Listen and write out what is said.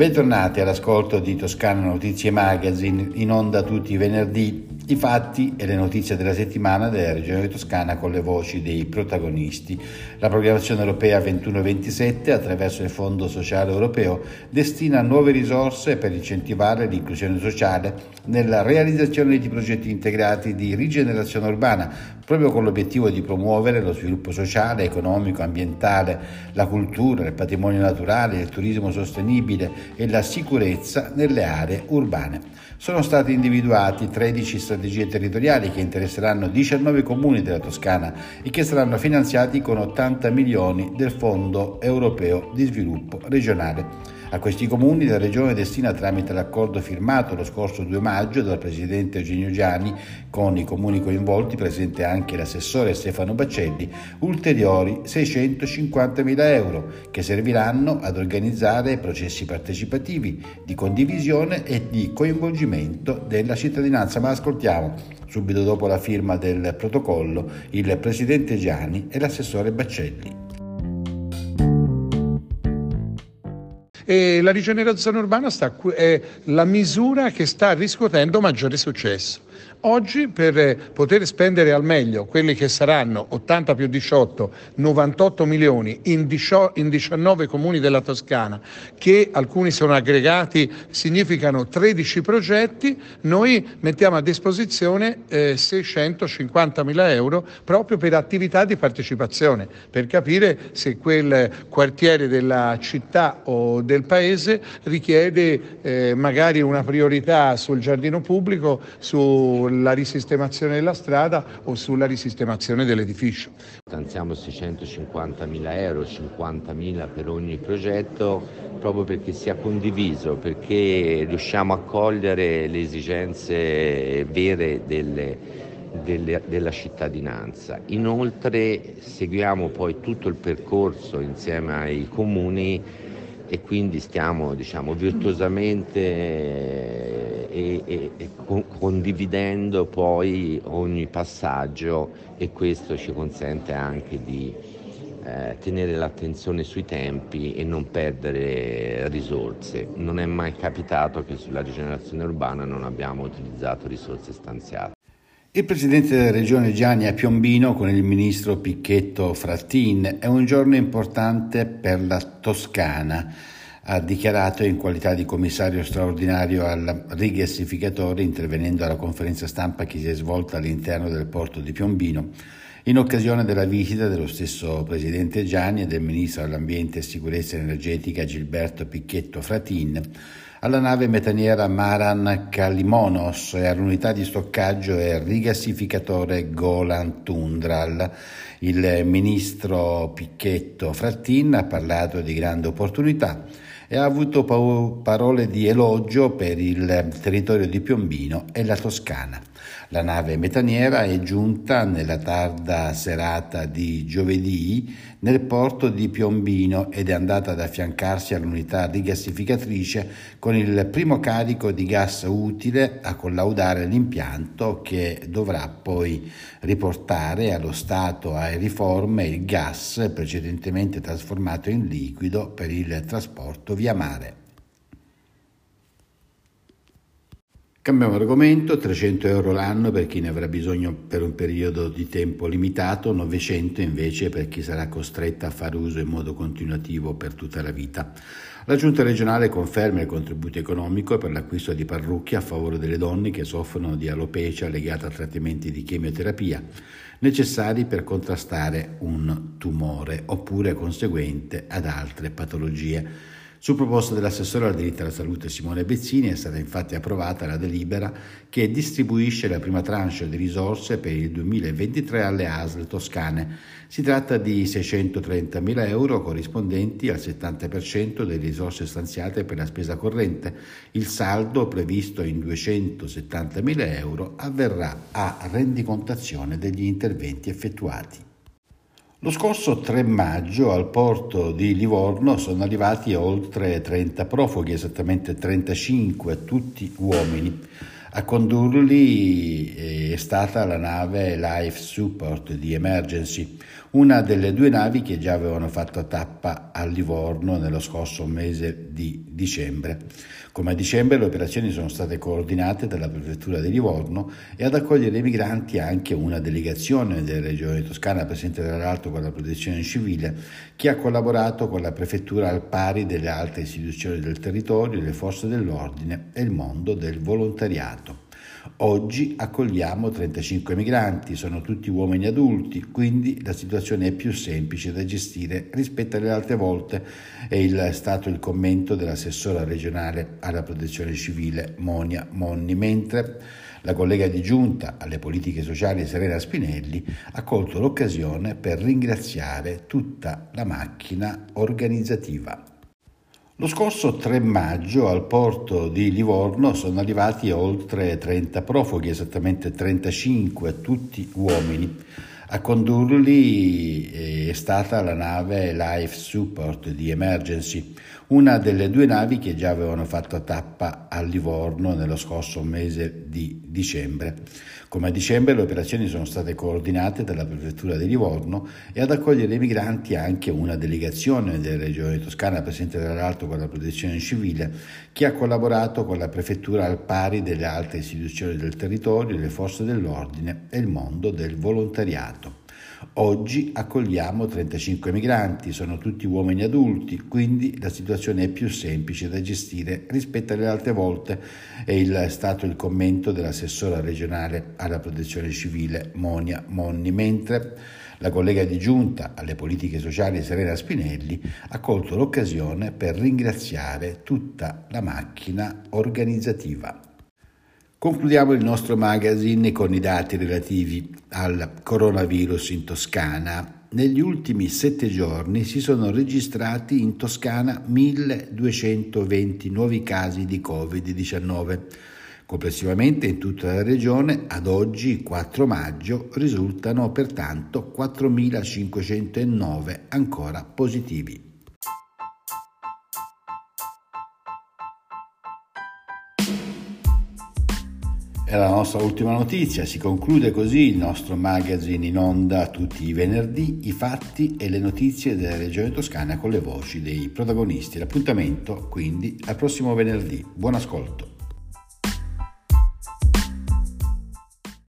Bentornati all'ascolto di Toscana Notizie Magazine, in onda tutti i venerdì, i fatti e le notizie della settimana della regione toscana con le voci dei protagonisti. La programmazione europea 21-27 attraverso il Fondo Sociale Europeo destina nuove risorse per incentivare l'inclusione sociale nella realizzazione di progetti integrati di rigenerazione urbana, proprio con l'obiettivo di promuovere lo sviluppo sociale, economico, ambientale, la cultura, il patrimonio naturale, il turismo sostenibile e la sicurezza nelle aree urbane. Sono state individuati 13 strategie territoriali che interesseranno 19 comuni della Toscana e che saranno finanziati con 80 milioni del Fondo europeo di sviluppo regionale. A questi comuni la Regione destina tramite l'accordo firmato lo scorso 2 maggio dal Presidente Eugenio Gianni con i comuni coinvolti, presente anche l'assessore Stefano Baccelli, ulteriori 650 mila euro che serviranno ad organizzare processi partecipativi di condivisione e di coinvolgimento della cittadinanza. Ma ascoltiamo subito dopo la firma del protocollo il Presidente Gianni e l'assessore Baccelli. E la rigenerazione urbana sta, è la misura che sta riscuotendo maggiore successo. Oggi per poter spendere al meglio quelli che saranno 80 più 18, 98 milioni in 19 comuni della Toscana, che alcuni sono aggregati, significano 13 progetti, noi mettiamo a disposizione eh, 650 mila euro proprio per attività di partecipazione, per capire se quel quartiere della città o del paese richiede eh, magari una priorità sul giardino pubblico, su sulla risistemazione della strada o sulla risistemazione dell'edificio. Stanziamo 650 mila euro, 50 mila per ogni progetto, proprio perché sia condiviso, perché riusciamo a cogliere le esigenze vere delle, della cittadinanza. Inoltre seguiamo poi tutto il percorso insieme ai comuni e quindi stiamo diciamo, virtuosamente e, e, e condividendo poi ogni passaggio e questo ci consente anche di eh, tenere l'attenzione sui tempi e non perdere risorse. Non è mai capitato che sulla rigenerazione urbana non abbiamo utilizzato risorse stanziate. Il presidente della regione Gianni a Piombino con il ministro Picchetto Frattin è un giorno importante per la Toscana ha dichiarato in qualità di commissario straordinario al rigassificatore intervenendo alla conferenza stampa che si è svolta all'interno del porto di Piombino in occasione della visita dello stesso presidente Gianni e del ministro dell'ambiente e sicurezza energetica Gilberto Picchetto Fratin alla nave metaniera Maran Kalimonos e all'unità di stoccaggio e rigassificatore Golan Tundral. Il ministro Picchetto Fratin ha parlato di grande opportunità e ha avuto parole di elogio per il territorio di Piombino e la Toscana. La nave metaniera è giunta nella tarda serata di giovedì nel porto di Piombino ed è andata ad affiancarsi all'unità rigassificatrice con il primo carico di gas utile a collaudare l'impianto che dovrà poi riportare allo stato aeriforme il gas precedentemente trasformato in liquido per il trasporto via mare. Cambiamo argomento, 300 euro l'anno per chi ne avrà bisogno per un periodo di tempo limitato, 900 invece per chi sarà costretta a fare uso in modo continuativo per tutta la vita. La Giunta regionale conferma il contributo economico per l'acquisto di parrucche a favore delle donne che soffrono di alopecia legata a trattamenti di chemioterapia necessari per contrastare un tumore oppure conseguente ad altre patologie. Su proposta dell'assessore al diritto alla salute Simone Bezzini è stata infatti approvata la delibera che distribuisce la prima tranche di risorse per il 2023 alle ASL toscane. Si tratta di 630.000 euro corrispondenti al 70% delle risorse stanziate per la spesa corrente. Il saldo previsto in 270.000 euro avverrà a rendicontazione degli interventi effettuati. Lo scorso 3 maggio al porto di Livorno sono arrivati oltre 30 profughi, esattamente 35, tutti uomini. A condurli eh, è stata la nave Life Support di Emergency, una delle due navi che già avevano fatto tappa a Livorno nello scorso mese di dicembre. Come a dicembre le operazioni sono state coordinate dalla prefettura di Livorno e ad accogliere i migranti anche una delegazione della regione toscana presente tra l'altro con la protezione civile che ha collaborato con la prefettura al pari delle altre istituzioni del territorio, le forze dell'ordine e il mondo del volontariato. Oggi accogliamo 35 migranti, sono tutti uomini adulti, quindi la situazione è più semplice da gestire rispetto alle altre volte, è il, stato il commento dell'assessora regionale alla protezione civile Monia Monni, mentre la collega di giunta alle politiche sociali Serena Spinelli ha colto l'occasione per ringraziare tutta la macchina organizzativa. Lo scorso 3 maggio al porto di Livorno sono arrivati oltre 30 profughi, esattamente 35, tutti uomini. A condurli eh, è stata la nave Life Support di Emergency, una delle due navi che già avevano fatto tappa a Livorno nello scorso mese di dicembre. Come a dicembre le operazioni sono state coordinate dalla prefettura di Livorno e ad accogliere i migranti anche una delegazione della regione toscana presente tra l'altro con la protezione civile che ha collaborato con la prefettura al pari delle altre istituzioni del territorio, le forze dell'ordine e il mondo del volontariato. Oggi accogliamo 35 migranti, sono tutti uomini adulti, quindi la situazione è più semplice da gestire rispetto alle altre volte, è stato il commento dell'assessora regionale alla protezione civile Monia Monni, mentre la collega di giunta alle politiche sociali Serena Spinelli ha colto l'occasione per ringraziare tutta la macchina organizzativa. Concludiamo il nostro magazine con i dati relativi al coronavirus in Toscana. Negli ultimi sette giorni si sono registrati in Toscana 1220 nuovi casi di Covid-19. Complessivamente in tutta la regione ad oggi 4 maggio risultano pertanto 4.509 ancora positivi. È la nostra ultima notizia, si conclude così il nostro magazine in onda tutti i venerdì, i fatti e le notizie della regione toscana con le voci dei protagonisti. L'appuntamento quindi al prossimo venerdì. Buon ascolto.